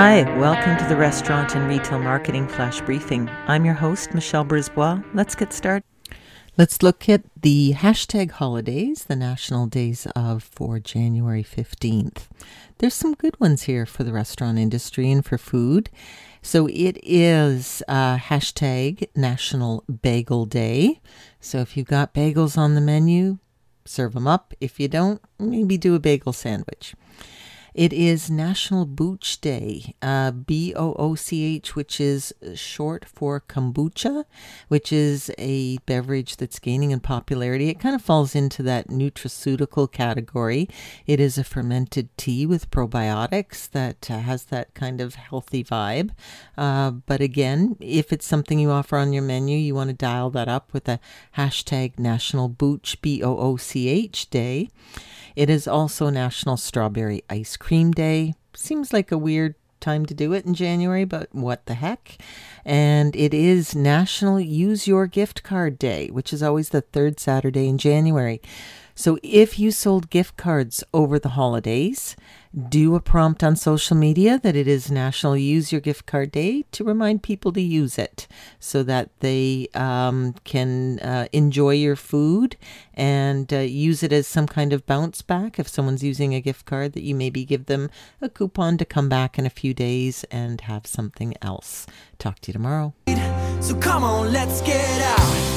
Hi, welcome to the Restaurant and Retail Marketing Flash Briefing. I'm your host, Michelle Brisbois. Let's get started. Let's look at the hashtag holidays, the national days of for January 15th. There's some good ones here for the restaurant industry and for food. So it is uh, hashtag National Bagel Day. So if you've got bagels on the menu, serve them up. If you don't, maybe do a bagel sandwich. It is National Booch Day, uh, B O O C H, which is short for kombucha, which is a beverage that's gaining in popularity. It kind of falls into that nutraceutical category. It is a fermented tea with probiotics that uh, has that kind of healthy vibe. Uh, but again, if it's something you offer on your menu, you want to dial that up with a hashtag National Booch, B O O C H Day. It is also National Strawberry Ice Cream Day. Seems like a weird time to do it in January, but what the heck? And it is National Use Your Gift Card Day, which is always the third Saturday in January. So if you sold gift cards over the holidays, do a prompt on social media that it is National Use Your Gift Card Day to remind people to use it so that they um, can uh, enjoy your food and uh, use it as some kind of bounce back. If someone's using a gift card, that you maybe give them a coupon to come back in a few days and have something else. Talk to you tomorrow. So come on, let's get out.